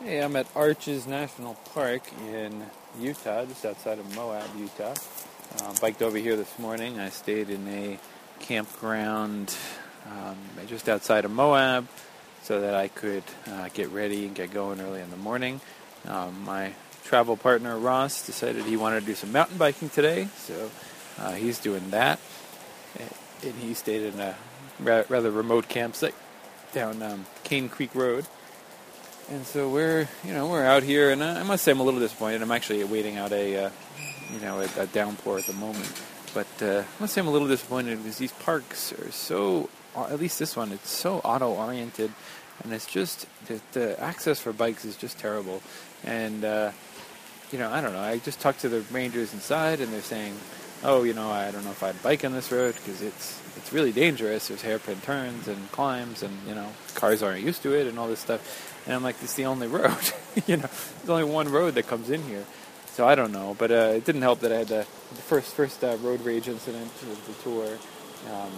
Hey, I'm at Arches National Park in Utah, just outside of Moab, Utah. Uh, biked over here this morning. I stayed in a campground um, just outside of Moab so that I could uh, get ready and get going early in the morning. Um, my travel partner Ross decided he wanted to do some mountain biking today, so uh, he's doing that. And he stayed in a rather remote campsite down um, Cane Creek Road. And so we're, you know, we're out here, and I must say I'm a little disappointed. I'm actually waiting out a, uh, you know, a, a, downpour at the moment. But uh, I must say I'm a little disappointed because these parks are so, at least this one, it's so auto-oriented, and it's just the, the access for bikes is just terrible. And uh, you know, I don't know. I just talked to the rangers inside, and they're saying, "Oh, you know, I don't know if I'd bike on this road because it's it's really dangerous. There's hairpin turns and climbs, and you know, cars aren't used to it, and all this stuff." And I'm like, "It's the only road. you know, there's only one road that comes in here." So I don't know, but uh, it didn't help that I had the, the first first uh, road rage incident of the tour. Um,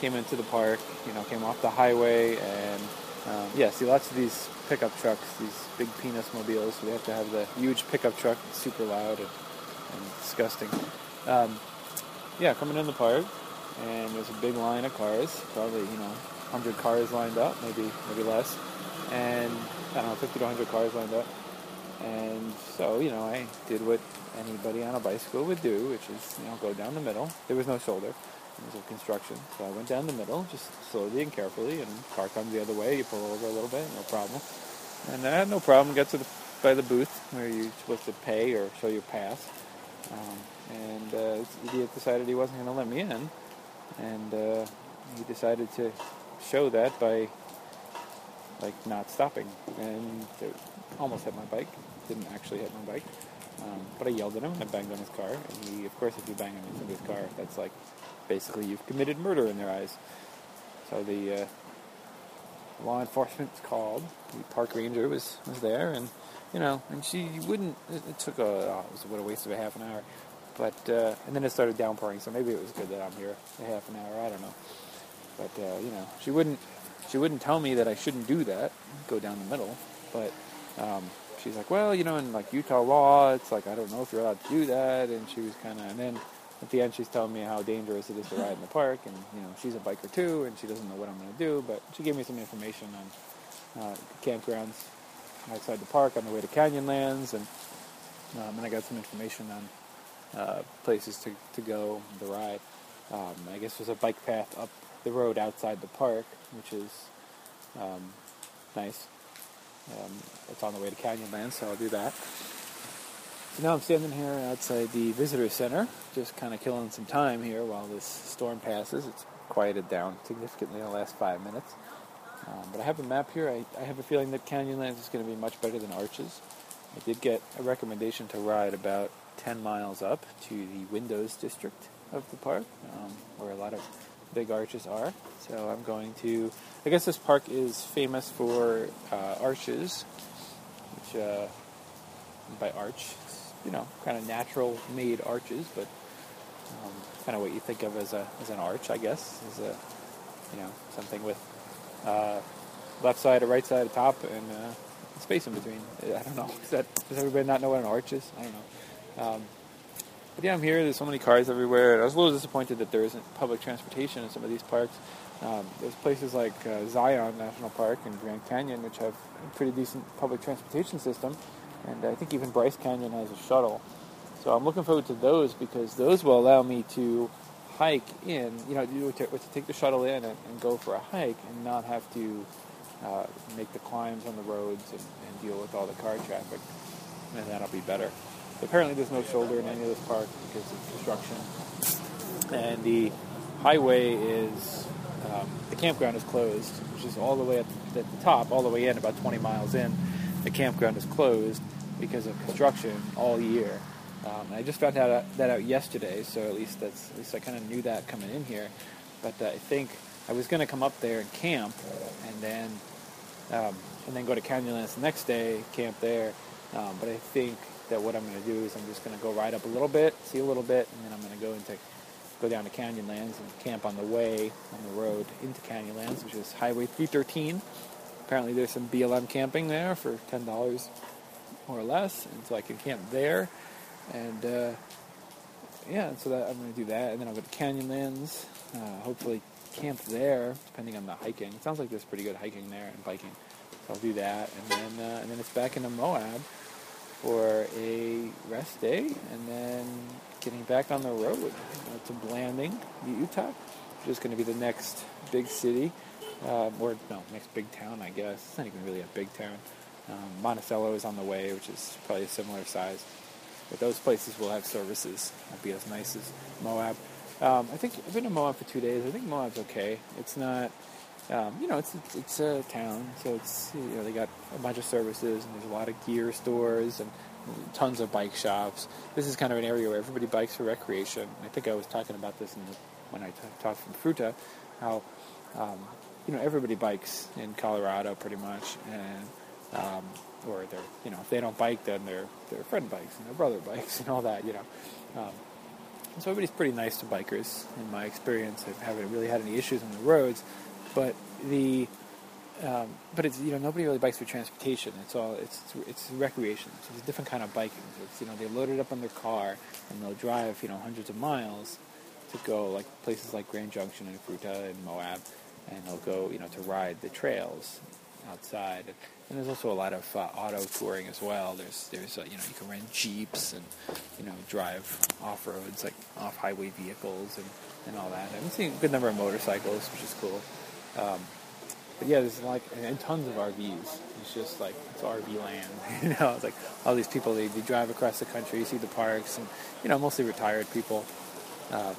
came into the park, you know, came off the highway, and um, yeah, see lots of these pickup trucks, these big penis mobiles. We have to have the huge pickup truck, super loud and, and disgusting. Um, yeah, coming in the park, and there's a big line of cars, probably you know, 100 cars lined up, maybe maybe less, and I don't know, 50 to 100 cars lined up. And so, you know, I did what anybody on a bicycle would do, which is, you know, go down the middle. There was no shoulder. It was a construction. So I went down the middle, just slowly and carefully, and car comes the other way, you pull over a little bit, no problem. And I had no problem, got to the, by the booth where you're supposed to pay or show your pass. Um, and uh, this idiot decided he wasn't going to let me in. And uh, he decided to show that by like not stopping. And almost hit my bike. Didn't actually hit my bike. Um, but I yelled at him and I banged on his car. And he, of course, if you bang on somebody's car, that's like basically you've committed murder in their eyes. So the uh, law enforcement called. The park ranger was, was there, and you know, and she wouldn't. It, it took a oh, it was what a waste of a half an hour, but uh, and then it started downpouring. So maybe it was good that I'm here a half an hour. I don't know, but uh, you know, she wouldn't. She wouldn't tell me that I shouldn't do that, go down the middle, but um, she's like, well, you know, in like Utah law, it's like I don't know if you're allowed to do that, and she was kind of, and then at the end she's telling me how dangerous it is to ride in the park and you know she's a biker too and she doesn't know what i'm going to do but she gave me some information on uh, campgrounds outside the park on the way to canyonlands and um, and i got some information on uh, places to, to go the ride. Um, i guess there's a bike path up the road outside the park which is um, nice um, it's on the way to canyonlands so i'll do that so now I'm standing here outside the visitor center, just kind of killing some time here while this storm passes. It's quieted down significantly in the last five minutes. Um, but I have a map here. I, I have a feeling that Canyonlands is going to be much better than Arches. I did get a recommendation to ride about 10 miles up to the Windows district of the park, um, where a lot of big arches are. So I'm going to. I guess this park is famous for uh, arches, which uh, by arch you know, kind of natural made arches, but um, kind of what you think of as a as an arch, I guess, is a you know something with uh, left side, a right side, a top, and uh, space in between. I don't know. Does that does everybody not know what an arch is? I don't know. Um, but yeah, I'm here. There's so many cars everywhere. I was a little disappointed that there isn't public transportation in some of these parks. Um, there's places like uh, Zion National Park and Grand Canyon, which have a pretty decent public transportation system and I think even Bryce Canyon has a shuttle. So I'm looking forward to those because those will allow me to hike in, you know, to, to take the shuttle in and, and, go for a hike and not have to uh, make the climbs on the roads and, and, deal with all the car traffic, and that'll be better. Apparently, there's no shoulder in any of this park because of construction, and the highway is um, the campground is closed, which is all the way at the, at the top, all the way in, about 20 miles in. The campground is closed because of construction all year. Um, I just found out that out yesterday, so at least that's at least I kind of knew that coming in here. But uh, I think I was going to come up there and camp, and then um, and then go to Canyonlands the next day, camp there. Um, but I think that what I'm going to do is I'm just going to go ride up a little bit, see a little bit, and then I'm going to go into go down to Canyonlands and camp on the way on the road into Canyonlands, which is Highway 313. apparently there's some BLM camping there for ten dollars more or less, and so I can camp there. And uh, yeah, so that I'm going to do that, and then I'll go to Canyonlands. Uh, hopefully, camp there, depending on the hiking. It sounds like there's pretty good hiking there and biking. So I'll do that, and then uh, and then it's back into Moab for a rest day, and then getting back on the road uh, to Blanding, Utah, which is going to be the next big city, um, or no, next big town, I guess. It's not even really a big town. Um, Monticello is on the way, which is probably a similar size. But those places will have services. Won't be as nice as Moab. Um, I think I've been to Moab for two days. I think Moab's okay. It's not, um, you know, it's it's a town, so it's you know they got a bunch of services and there's a lot of gear stores and tons of bike shops. This is kind of an area where everybody bikes for recreation. I think I was talking about this the, when I t- talked from Fruita, how um, you know everybody bikes in Colorado pretty much, and um, or they're you know if they don't bike then their their friend bikes and their brother bikes and all that you know. Um, so everybody's pretty nice to bikers in my experience. I haven't really had any issues on the roads, but the um, but it's you know nobody really bikes for transportation. It's all it's it's recreation. So it's a different kind of biking. It's you know they load it up on their car and they'll drive you know hundreds of miles to go like places like Grand Junction and Fruita and Moab, and they'll go you know to ride the trails outside. And there's also a lot of uh, auto touring as well. There's there's uh, you know you can rent jeeps and you know drive off roads like off highway vehicles and, and all that. I'm seeing a good number of motorcycles, which is cool. Um, but yeah, there's like and tons of RVs. It's just like it's RV land. you know, it's like all these people they, they drive across the country, you see the parks, and you know mostly retired people. Um,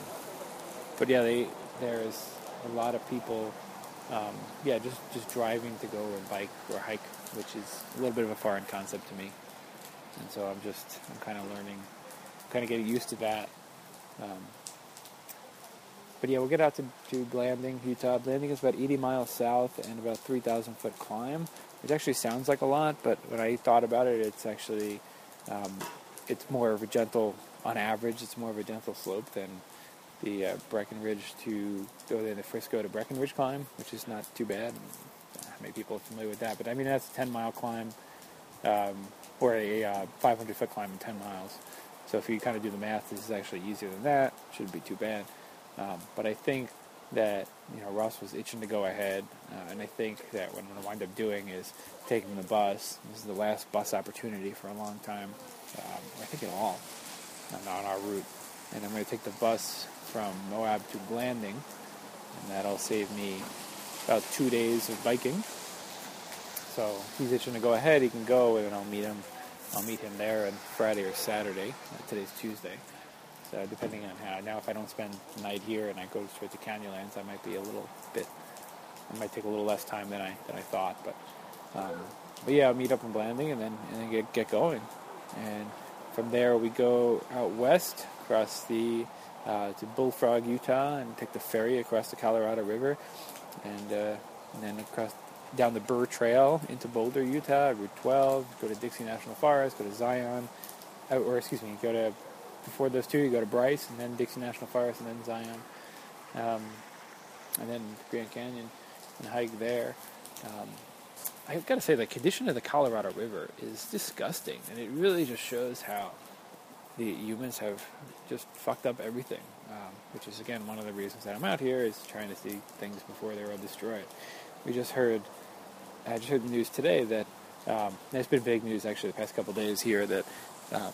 but yeah, they there's a lot of people um, yeah, just just driving to go and bike or hike, which is a little bit of a foreign concept to me, and so I'm just I'm kind of learning, kind of getting used to that. Um, but yeah, we'll get out to, to Blanding, Utah. Blanding is about 80 miles south and about 3,000 foot climb. It actually sounds like a lot, but when I thought about it, it's actually um, it's more of a gentle, on average, it's more of a gentle slope than the uh, Breckenridge to go to the Frisco to Breckenridge climb, which is not too bad. Many people are familiar with that? But I mean, that's a 10 mile climb um, or a uh, 500 foot climb in 10 miles. So if you kind of do the math, this is actually easier than that. Shouldn't be too bad. Um, but I think that you know Ross was itching to go ahead, uh, and I think that what I'm going to wind up doing is taking the bus. This is the last bus opportunity for a long time. Um, I think at all on our route, and I'm going to take the bus from Moab to Blanding, and that'll save me about two days of biking. So he's itching to go ahead. He can go, and I'll meet him. I'll meet him there on Friday or Saturday. Uh, today's Tuesday, so depending on how. Now, if I don't spend the night here and I go straight to Canyonlands, I might be a little bit. It might take a little less time than I than I thought, but um, but yeah, I'll meet up in Blanding and then and then get get going, and from there we go out west across the uh, to Bullfrog, Utah, and take the ferry across the Colorado River, and, uh, and then across down the Burr Trail into Boulder, Utah, Route 12. Go to Dixie National Forest. Go to Zion, uh, or excuse me, go to before those two, you go to Bryce, and then Dixie National Forest, and then Zion, um, and then Grand Canyon, and hike there. Um, I've got to say, the condition of the Colorado River is disgusting, and it really just shows how the humans have just fucked up everything, um, which is again one of the reasons that I'm out here is trying to see things before they're all destroyed. We just heard, I just heard the news today that um, there's been big news actually the past couple days here that um,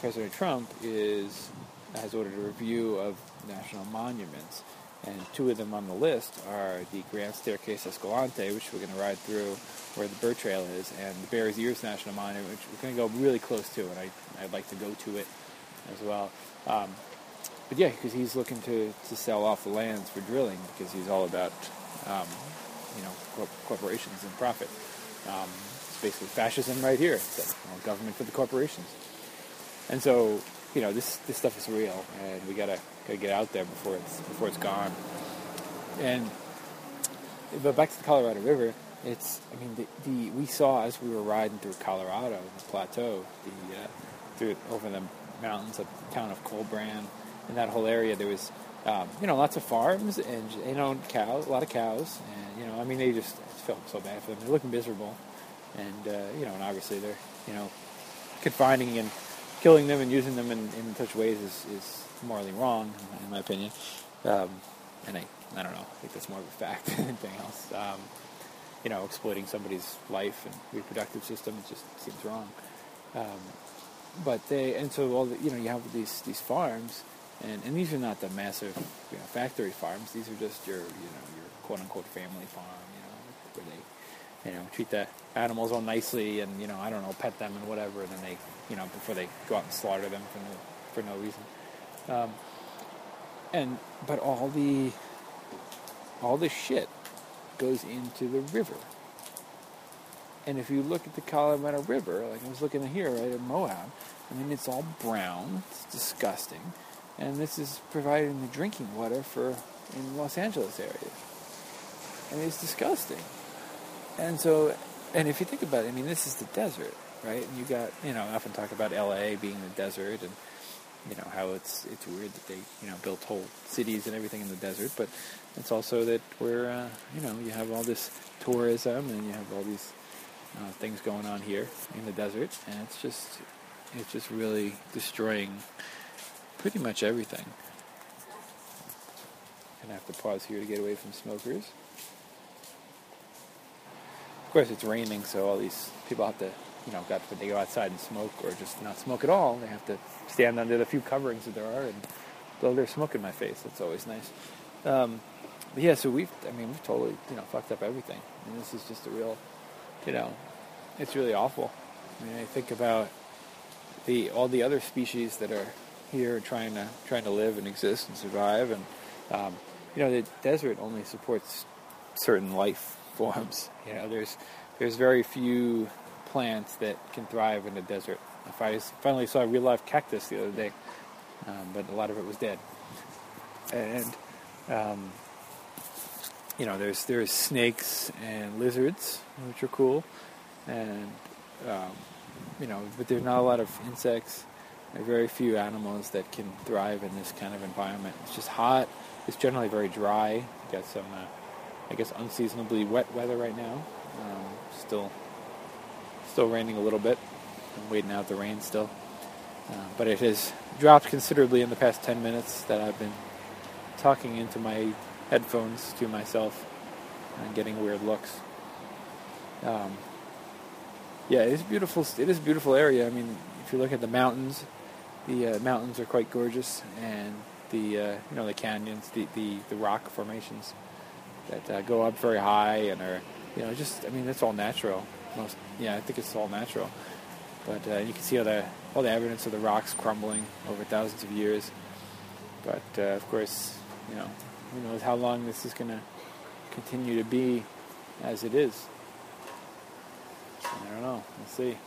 President Trump is has ordered a review of national monuments, and two of them on the list are the Grand Staircase Escalante, which we're going to ride through where the Burr Trail is, and the Bears Ears National Monument, which we're going to go really close to, and I, I'd like to go to it as well. Um, but yeah, because he's looking to, to sell off the lands for drilling because he's all about, um, you know, corp- corporations and profit. Um, it's basically fascism right here. It's like, know, government for the corporations. And so, you know, this this stuff is real, and we gotta gotta get out there before it's before it's gone. And but back to the Colorado River, it's I mean the, the we saw as we were riding through Colorado, the plateau, the uh, through over the mountains of the town of Collbran, and that whole area there was um, you know lots of farms and you know cows, a lot of cows, and you know I mean they just felt so bad for them. They look miserable, and uh, you know, and obviously they're you know confining and killing them and using them in, in such ways is, is morally wrong, in my opinion. Um, and I, I don't know. I think that's more of a fact than anything else. Um, you know, exploiting somebody's life and reproductive system it just seems wrong. Um, but they and so all the, you know you have these these farms, and, and these are not the massive you know, factory farms. These are just your you know your quote unquote family farm. You know where they you know treat the animals all nicely and you know I don't know pet them and whatever, and then they you know before they go out and slaughter them for no for no reason. Um, and but all the all the shit goes into the river. And if you look at the Colorado River, like I was looking here, right at Moab, I mean it's all brown, it's disgusting, and this is providing the drinking water for in Los Angeles area, and it's disgusting. And so, and if you think about it, I mean this is the desert, right? And you got, you know, I often talk about L.A. being the desert, and you know how it's it's weird that they you know built whole cities and everything in the desert, but it's also that we're uh, you know you have all this tourism and you have all these uh, things going on here in the desert, and it's just it's just really destroying pretty much everything. Gonna have to pause here to get away from smokers. Of course, it's raining, so all these people have to you know, got they go outside and smoke or just not smoke at all, they have to stand under the few coverings that there are and blow their smoke in my face. That's always nice. Um, but yeah, so we've, I mean, we've totally, you know, fucked up everything. And this is just a real, you know, it's really awful. I mean, I think about the all the other species that are here trying to trying to live and exist and survive, and um, you know, the desert only supports certain life forms. You know, there's there's very few plants that can thrive in the desert. I finally saw a real life cactus the other day, um, but a lot of it was dead. And um, you know, there's there's snakes and lizards, which are cool, and um, you know, but there's not a lot of insects. There are very few animals that can thrive in this kind of environment. It's just hot. It's generally very dry. You got some, uh, I guess, unseasonably wet weather right now. Um, still Still raining a little bit. I'm waiting out the rain still. Uh, but it has dropped considerably in the past 10 minutes that I've been talking into my headphones to myself and getting weird looks. Um, yeah, it is beautiful. It is a beautiful area. I mean, if you look at the mountains, the uh, mountains are quite gorgeous, and the uh, you know the canyons, the, the, the rock formations that uh, go up very high and are you know just I mean it's all natural most yeah I think it's all natural. But uh, you can see all the all the evidence of the rocks crumbling over thousands of years. But uh, of course, you know, who knows how long this is going to continue to be as it is. I don't know. We'll see.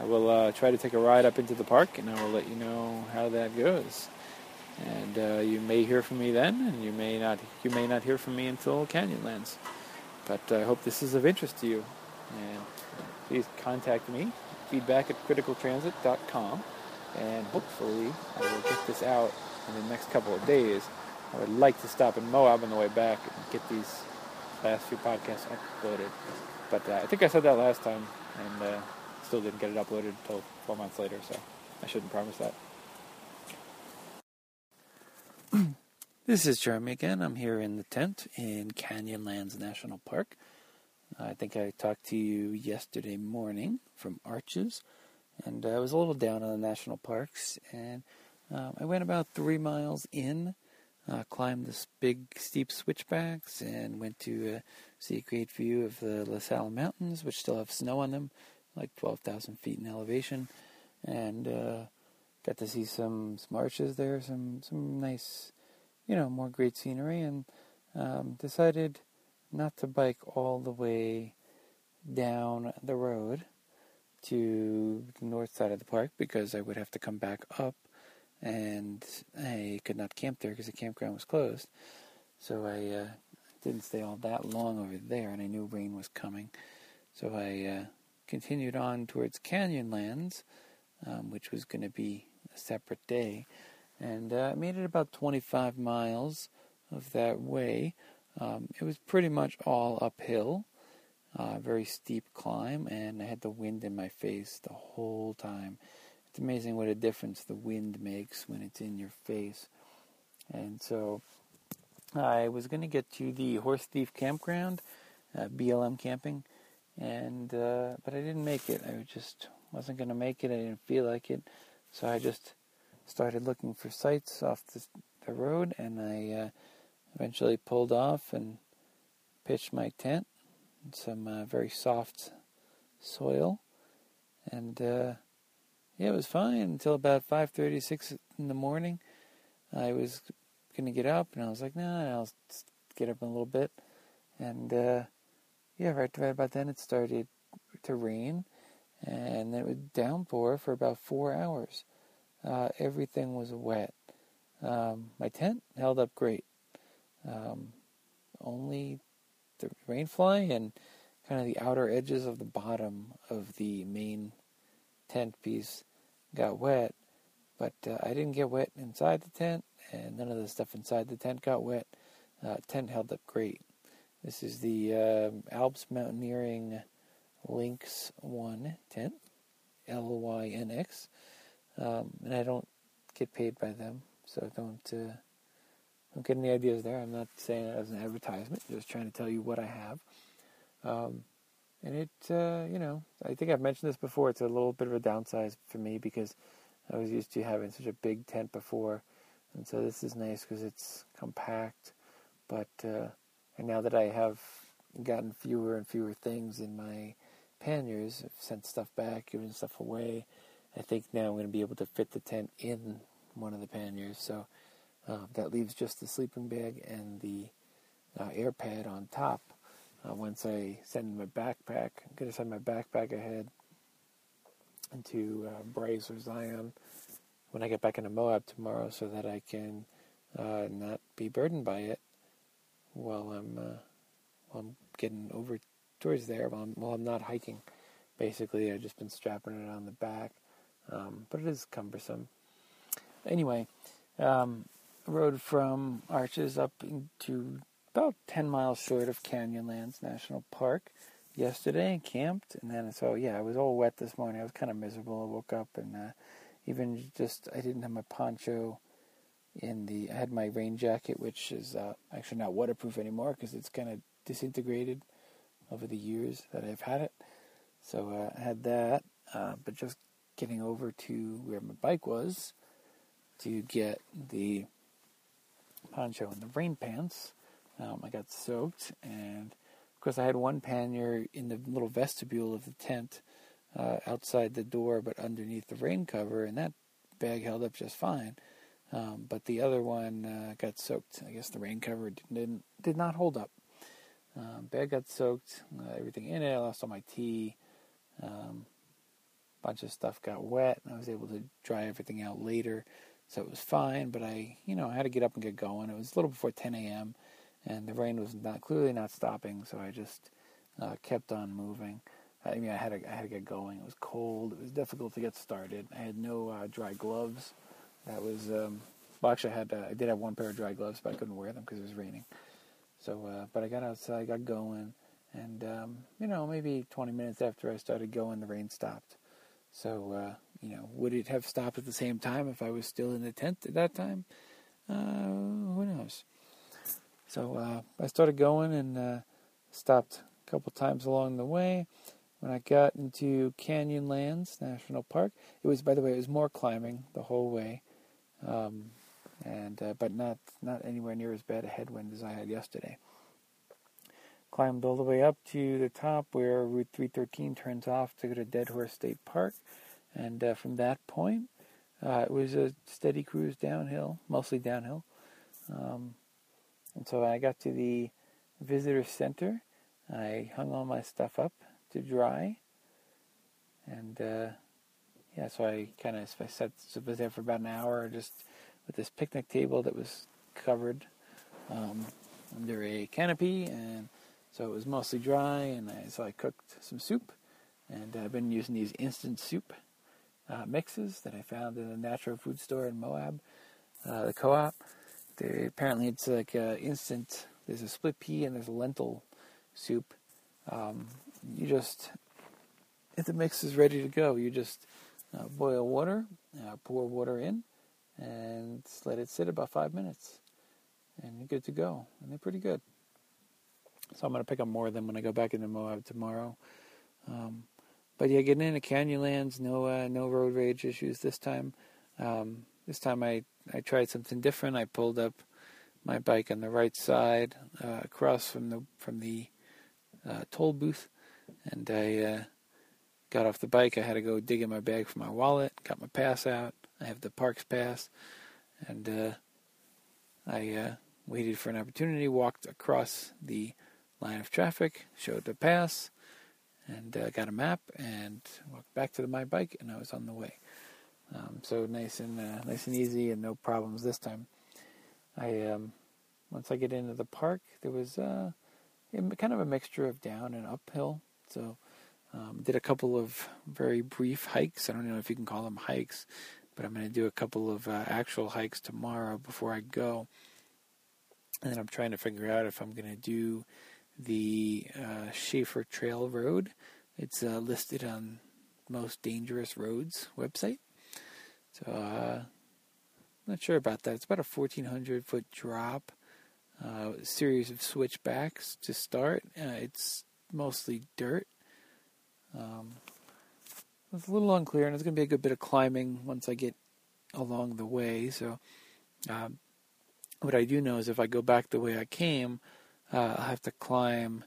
I will uh, try to take a ride up into the park, and I will let you know how that goes. And uh, you may hear from me then, and you may not. You may not hear from me until Canyonlands. But I hope this is of interest to you. And please contact me, feedback at criticaltransit.com, and hopefully I will get this out in the next couple of days. I would like to stop in Moab on the way back and get these last few podcasts uploaded. But uh, I think I said that last time, and uh, still didn't get it uploaded until four months later, so I shouldn't promise that. this is Jeremy again. I'm here in the tent in Canyonlands National Park. I think I talked to you yesterday morning from Arches, and I was a little down on the national parks, and uh, I went about three miles in, uh, climbed this big steep switchbacks, and went to uh, see a great view of the La Sal Mountains, which still have snow on them, like 12,000 feet in elevation, and uh, got to see some, some arches there, some some nice, you know, more great scenery, and um, decided not to bike all the way down the road to the north side of the park because I would have to come back up and I could not camp there because the campground was closed. So I uh, didn't stay all that long over there and I knew rain was coming. So I uh, continued on towards Canyonlands, um, which was going to be separate day. And uh, I made it about 25 miles of that way Um, it was pretty much all uphill, uh, very steep climb, and I had the wind in my face the whole time. It's amazing what a difference the wind makes when it's in your face. And so I was going to get to the Horse Thief Campground, uh, BLM camping, and uh, but I didn't make it. I just wasn't going to make it. I didn't feel like it, so I just started looking for sites off the, the road, and I uh, eventually pulled off and pitched my tent in some uh, very soft soil, and uh, yeah, it was fine until about five thirty, six in the morning. I was gonna get up, and I was like, nah, I'll get up in a little bit, and uh, yeah, right, right about then it started to rain, and it was downpour for about four hours. Uh, everything was wet. Um, my tent held up great. Um, only the rain fly and kind of the outer edges of the bottom of the main tent piece got wet, but uh, I didn't get wet inside the tent, and none of the stuff inside the tent got wet. Uh, tent held up great. This is the uh, Alps Mountaineering Lynx 1 tent, L Y N X. Um, and I don't get paid by them, so don't uh, don't get any ideas there. I'm not saying it as an advertisement, just trying to tell you what I have. Um, and it, uh, you know, I think I've mentioned this before. It's a little bit of a downside for me because I was used to having such a big tent before, and so this is nice because it's compact. But uh, and now that I have gotten fewer and fewer things in my panniers, I've sent stuff back, given stuff away. I think now I'm going to be able to fit the tent in one of the panniers. So uh, that leaves just the sleeping bag and the uh, air pad on top. Uh, once I send my backpack, I'm going to send my backpack ahead into uh, Bryce or Zion when I get back into Moab tomorrow so that I can uh, not be burdened by it while I'm, uh, while I'm getting over towards there while I'm, while I'm not hiking. Basically, I've just been strapping it on the back um, but it is cumbersome. Anyway, um, rode from Arches up into about 10 miles short of Canyonlands National Park yesterday and camped. And then, so yeah, I was all wet this morning. I was kind of miserable. I woke up and uh, even just, I didn't have my poncho in the, I had my rain jacket, which is uh, actually not waterproof anymore because it's kind of disintegrated over the years that I've had it. So uh, I had that, uh, but just getting over to where my bike was to get the poncho and the rain pants. Um, I got soaked, and of course, I had one pannier in the little vestibule of the tent uh, outside the door, but underneath the rain cover, and that bag held up just fine. Um, but the other one uh, got soaked. I guess the rain cover didn't did not hold up. Um, bag got soaked. Uh, everything in it. I lost all my tea. Um, bunch of stuff got wet, and I was able to dry everything out later, so it was fine. But I, you know, I had to get up and get going. It was a little before 10 a.m., and the rain was not clearly not stopping, so I just uh, kept on moving. I mean, I had to, I had to get going. It was cold. It was difficult to get started. I had no uh, dry gloves. That was um, well, actually, I had uh, I did have one pair of dry gloves, but I couldn't wear them because it was raining. So, uh, but I got outside, got going, and um, you know, maybe 20 minutes after I started going, the rain stopped. So, uh, you know, would it have stopped at the same time if I was still in the tent at that time? Uh, who knows? So uh, I started going and uh, stopped a couple times along the way. When I got into Canyonlands National Park, it was, by the way, it was more climbing the whole way, um, and uh, but not not anywhere near as bad a headwind as I had yesterday climbed all the way up to the top where Route 313 turns off to go to Dead Horse State Park. And uh, from that point, uh, it was a steady cruise downhill, mostly downhill. Um, and so I got to the visitor center. I hung all my stuff up to dry. And uh, yeah, so I kind of I sat was there for about an hour just with this picnic table that was covered um, under a canopy and so it was mostly dry, and I, so I cooked some soup, and I've been using these instant soup uh, mixes that I found in a natural food store in Moab, uh, the co-op. They, apparently, it's like uh, instant there's a split pea and there's a lentil soup. Um, you just, if the mix is ready to go, you just uh, boil water, uh, pour water in, and let it sit about five minutes, and you're good to go. And they're pretty good. So I'm going to pick up more of them when I go back into Moab tomorrow. Um, but yeah, getting into Canyonlands, no uh, no road rage issues this time. Um, this time I I tried something different. I pulled up my bike on the right side, uh, across from the from the uh, toll booth, and I uh, got off the bike. I had to go dig in my bag for my wallet. Got my pass out. I have the parks pass, and uh, I uh, waited for an opportunity. Walked across the line of traffic, showed the pass, and uh, got a map and walked back to the, my bike, and I was on the way. Um, so nice and uh, nice and easy, and no problems this time. I um, once I get into the park, there was uh, kind of a mixture of down and uphill. So um, did a couple of very brief hikes. I don't know if you can call them hikes, but I'm going to do a couple of uh, actual hikes tomorrow before I go. And then I'm trying to figure out if I'm going to do the uh, Shafer Trail Road. It's uh, listed on Most Dangerous Roads website. So, uh, not sure about that. It's about a 1,400 foot drop, uh, series of switchbacks to start. Uh, it's mostly dirt. Um, it's a little unclear, and it's going to be a good bit of climbing once I get along the way. So, um, what I do know is if I go back the way I came, uh, I'll have to climb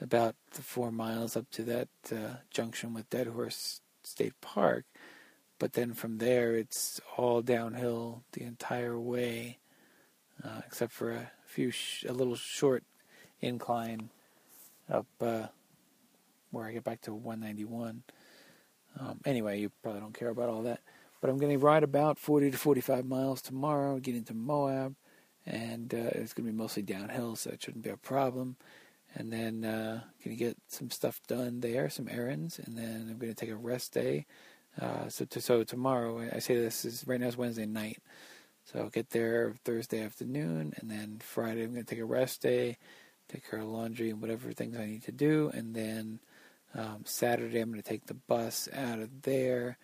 about the four miles up to that uh, junction with Dead Horse State Park. But then from there, it's all downhill the entire way, uh, except for a few, sh- a little short incline up uh, where I get back to 191. Um, anyway, you probably don't care about all that. But I'm going to ride about 40 to 45 miles tomorrow, get into Moab, and uh, it's going to be mostly downhill, so it shouldn't be a problem. And then uh, going to get some stuff done there, some errands, and then I'm going to take a rest day. Uh, so to, so tomorrow, I say this is right now it's Wednesday night, so I'll get there Thursday afternoon, and then Friday I'm going to take a rest day, take care of laundry and whatever things I need to do, and then um, Saturday I'm going to take the bus out of there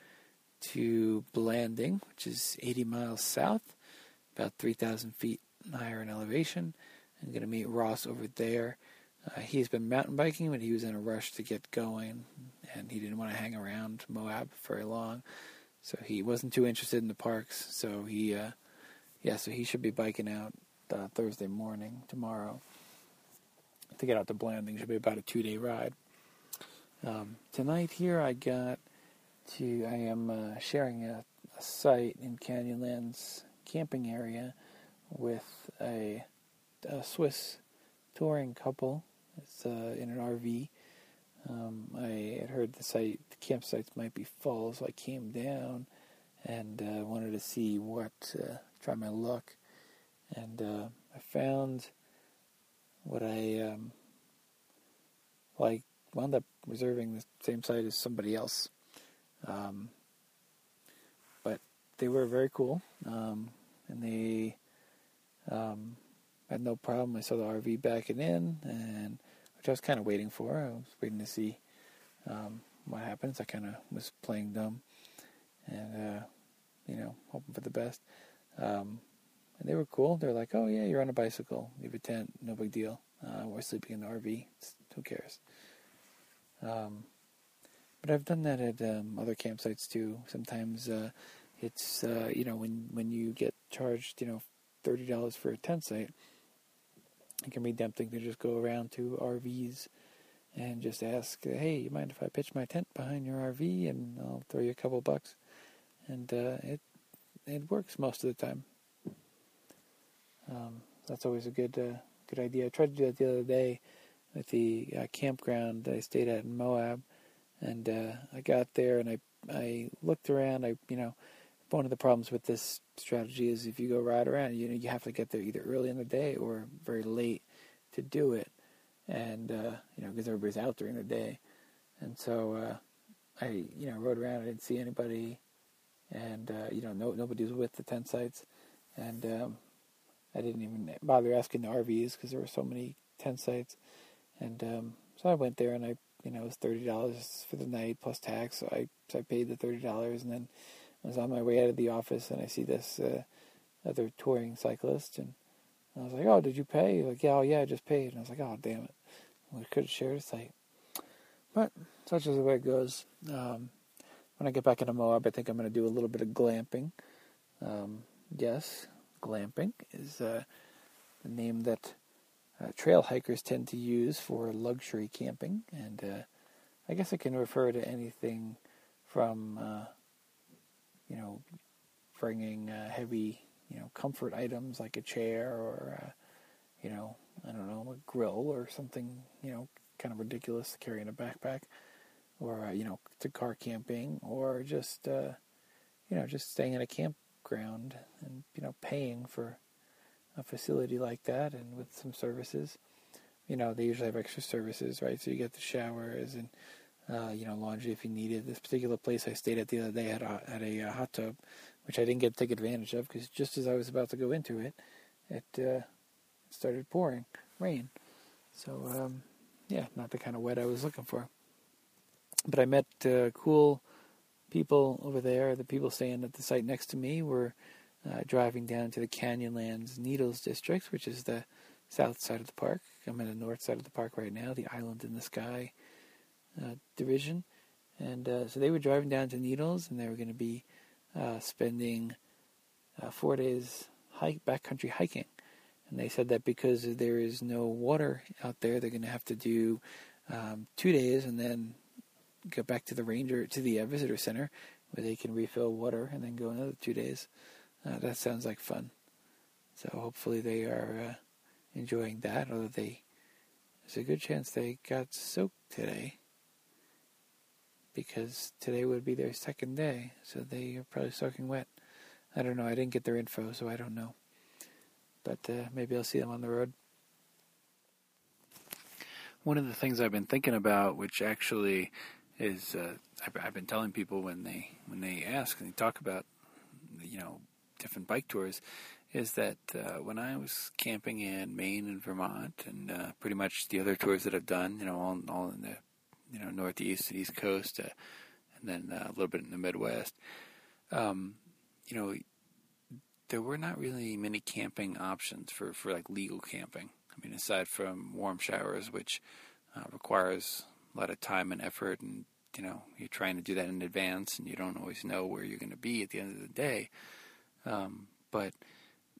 to Blanding, which is 80 miles south, about 3,000 feet higher in elevation. I'm going to meet Ross over there. Uh, he's been mountain biking, but he was in a rush to get going, and he didn't want to hang around Moab very long, so he wasn't too interested in the parks. So he, uh, yeah, so he should be biking out uh, Thursday morning tomorrow to get out to Blanding. Should be about a two-day ride. Um, tonight here, I got to. I am uh, sharing a, a site in Canyonlands camping area with a, a Swiss touring couple. It's uh, in an RV. Um, I had heard the site, the campsites might be full, so I came down and uh, wanted to see what, uh, try my luck, and uh, I found what I, um, I wound up reserving the same site as somebody else, um, but they were very cool, um, and they um, had no problem. I saw the RV backing in, and which I was kind of waiting for. I was waiting to see um, what happens. I kind of was playing dumb, and uh, you know, hoping for the best. Um, and they were cool. They're like, "Oh yeah, you're on a bicycle. You have a tent. No big deal. Uh, we're sleeping in the RV. Who cares?" Um, but I've done that at um, other campsites too. Sometimes uh, it's uh, you know when when you get charged, you know, thirty dollars for a tent site, it can be tempting to just go around to RVs and just ask, "Hey, you mind if I pitch my tent behind your RV and I'll throw you a couple bucks?" And uh, it it works most of the time. Um, that's always a good uh, good idea. I tried to do that the other day at the uh, campground that I stayed at in Moab, and uh, I got there and I I looked around. I you know one of the problems with this strategy is if you go ride around, you know, you have to get there either early in the day or very late to do it, and uh, you know, because everybody's out during the day, and so uh, I, you know, rode around. I didn't see anybody, and uh, you know, no nobody was with the tent sites, and um, I didn't even bother asking the RVs because there were so many tent sites. And um, so I went there and I, you know, it was thirty dollars for the night plus tax. So I so I paid the thirty dollars and then I was on my way out of the office and I see this uh, other touring cyclist and I was like, "Oh, did you pay?" He's like, "Yeah, oh, yeah, I just paid." And I was like, "Oh, damn it, we could have shared a site." But such is the way it goes. Um, when I get back into Moab, I think I'm going to do a little bit of glamping. Um, yes, glamping is uh, the name that uh, trail hikers tend to use for luxury camping, and uh, I guess it can refer to anything from uh, you know bringing uh, heavy you know comfort items like a chair or uh, you know I don't know a grill or something you know kind of ridiculous to carry in a backpack, or uh, you know to car camping or just you know just staying in a campground and you know paying for a facility like that and with some services. You know, they usually have extra services, right? So you get the showers and uh, you know laundry if you need it. This particular place I stayed at the other day had a, had a uh, hot tub, which I didn't get to take advantage of because just as I was about to go into it, it uh, started pouring rain. So um, yeah, not the kind of wet I was looking for. But I met uh, cool people over there. The people staying at the site next to me were uh, driving down to the Canyonlands Needles District, which is the south side of the park. I'm in the north side of the park right now, the Island in the Sky uh, division. And uh, so they were driving down to Needles, and they were going to be uh, spending uh, four days hike backcountry hiking. And they said that because there is no water out there, they're going to have to do um, two days and then go back to the ranger to the uh, visitor center where they can refill water and then go another two days. Uh, that sounds like fun. So hopefully they are uh, enjoying that. Although they, there's a good chance they got soaked today because today would be their second day. So they are probably soaking wet. I don't know. I didn't get their info, so I don't know. But uh, maybe I'll see them on the road. One of the things I've been thinking about, which actually is, uh, I've, I've been telling people when they when they ask and they talk about, you know, different bike tours is that uh, when I was camping in Maine and Vermont, and uh, pretty much the other tours that I've done, you know, all, all in the you know northeast and east coast, uh, and then uh, a little bit in the Midwest, um, you know, there were not really many camping options for for like legal camping. I mean, aside from warm showers, which uh, requires a lot of time and effort, and you know, you're trying to do that in advance, and you don't always know where you're going to be at the end of the day. Um, but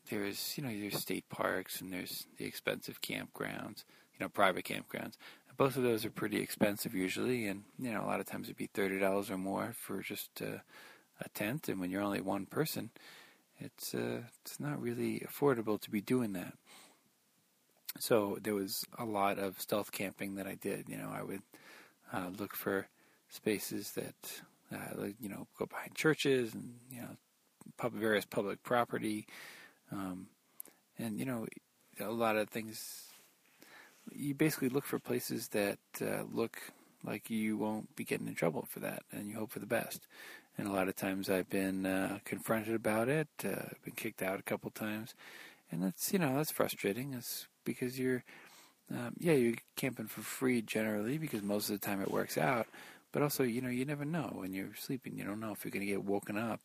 there's, you know, there's state parks and there's the expensive campgrounds, you know, private campgrounds. Both of those are pretty expensive usually, and you know, a lot of times it'd be thirty dollars or more for just uh, a tent. And when you're only one person, it's uh, it's not really affordable to be doing that. So there was a lot of stealth camping that I did. You know, I would uh, look for spaces that uh, you know go behind churches and you know pub, various public property, um, and you know, a lot of things. You basically look for places that uh, look like you won't be getting in trouble for that, and you hope for the best. And a lot of times, I've been uh, confronted about it. Uh, been kicked out a couple times, and that's you know that's frustrating. It's because you're, um, yeah, you're camping for free generally because most of the time it works out. But also, you know, you never know when you're sleeping. You don't know if you're going to get woken up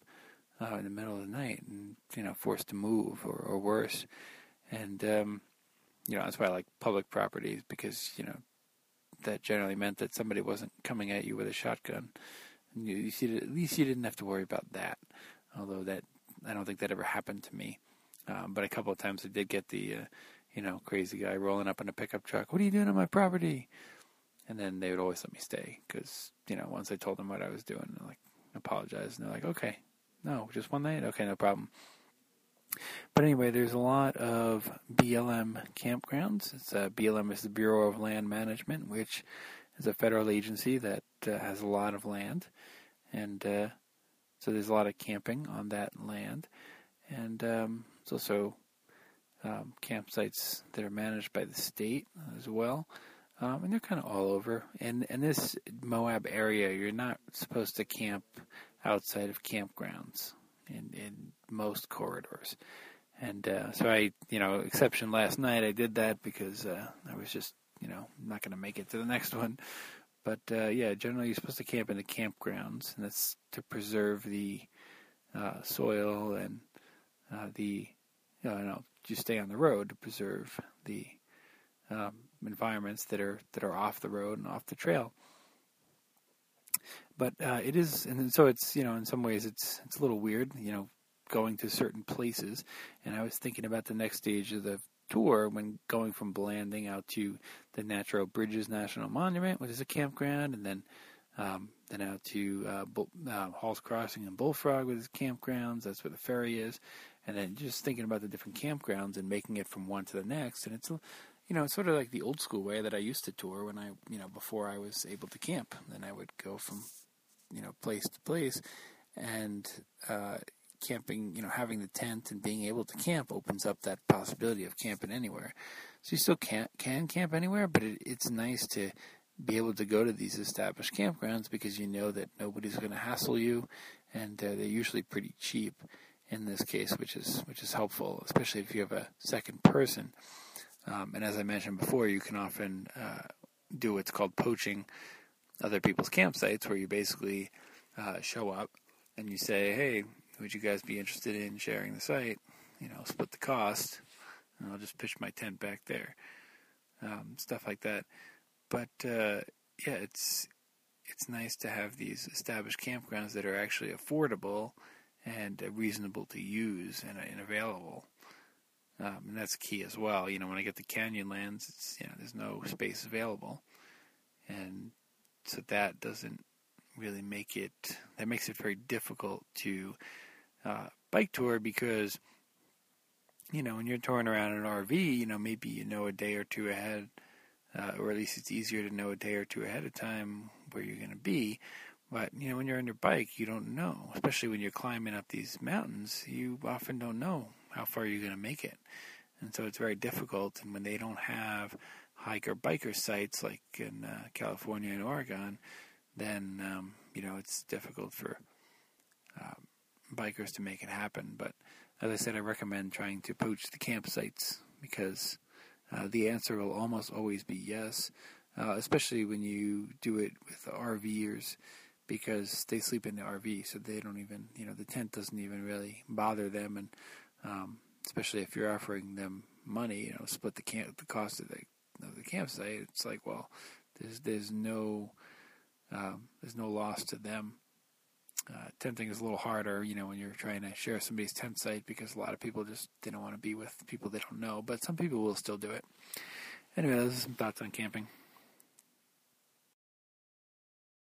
uh, in the middle of the night and you know forced to move or, or worse. And um, you know that's why I like public properties because you know that generally meant that somebody wasn't coming at you with a shotgun. And you, you see, at least you didn't have to worry about that. Although that I don't think that ever happened to me. Um, but a couple of times I did get the uh, you know crazy guy rolling up in a pickup truck. What are you doing on my property? And then they would always let me stay because you know once I told them what I was doing, like apologize and they're like, okay, no, just one night? Okay, no problem. But anyway, there's a lot of BLM campgrounds. It's uh, BLM is the Bureau of Land Management, which is a federal agency that uh, has a lot of land, and uh, so there's a lot of camping on that land, and um, it's also um, campsites that are managed by the state as well. Um, and they're kind of all over. And in this Moab area, you're not supposed to camp outside of campgrounds in, in most corridors. And uh, so I, you know, exception last night, I did that because uh, I was just, you know, not going to make it to the next one. But uh, yeah, generally you're supposed to camp in the campgrounds, and that's to preserve the uh, soil and uh, the, you know, you stay on the road to preserve the um, environments that are that are off the road and off the trail. But uh, it is, and so it's you know in some ways it's it's a little weird, you know, going to certain places. And I was thinking about the next stage of the tour when going from Blanding out to the Natural Bridges National Monument, which is a campground, and then um, then out to uh, Bull, uh, Hall's Crossing and Bullfrog, with its campgrounds. That's where the ferry is, and then just thinking about the different campgrounds and making it from one to the next. And it's you know, it's sort of like the old school way that I used to tour when I, you know, before I was able to camp. Then I would go from, you know, place to place, and uh, camping, you know, having the tent and being able to camp opens up that possibility of camping anywhere. So you still can can camp anywhere, but it, it's nice to be able to go to these established campgrounds because you know that nobody's going to hassle you, and uh, they're usually pretty cheap in this case, which is which is helpful, especially if you have a second person. Um, and as I mentioned before, you can often uh, do what's called poaching other people's campsites, where you basically uh, show up and you say, "Hey, would you guys be interested in sharing the site? You know, split the cost, and I'll just pitch my tent back there." Um, stuff like that. But uh, yeah, it's it's nice to have these established campgrounds that are actually affordable and reasonable to use and, and available. Um, and that's key as well. You know, when I get to Canyonlands, it's you know there's no space available, and so that doesn't really make it. That makes it very difficult to uh, bike tour because you know when you're touring around an RV, you know maybe you know a day or two ahead, uh, or at least it's easier to know a day or two ahead of time where you're going to be. But you know when you're on your bike, you don't know, especially when you're climbing up these mountains. You often don't know how far you're going to make it. And so it's very difficult. And when they don't have hiker biker sites like in uh, California and Oregon, then um, you know it's difficult for uh, bikers to make it happen. But as I said, I recommend trying to poach the campsites because uh, the answer will almost always be yes, uh, especially when you do it with RVers because they sleep in the RV, so they don't even, you know, the tent doesn't even really bother them, and um, especially if you're offering them money, you know, split the camp, the cost of the of the campsite. It's like, well, there's there's no um, there's no loss to them. Uh, tenting is a little harder, you know, when you're trying to share somebody's tent site because a lot of people just don't want to be with people they don't know, but some people will still do it. Anyway, those are some thoughts on camping.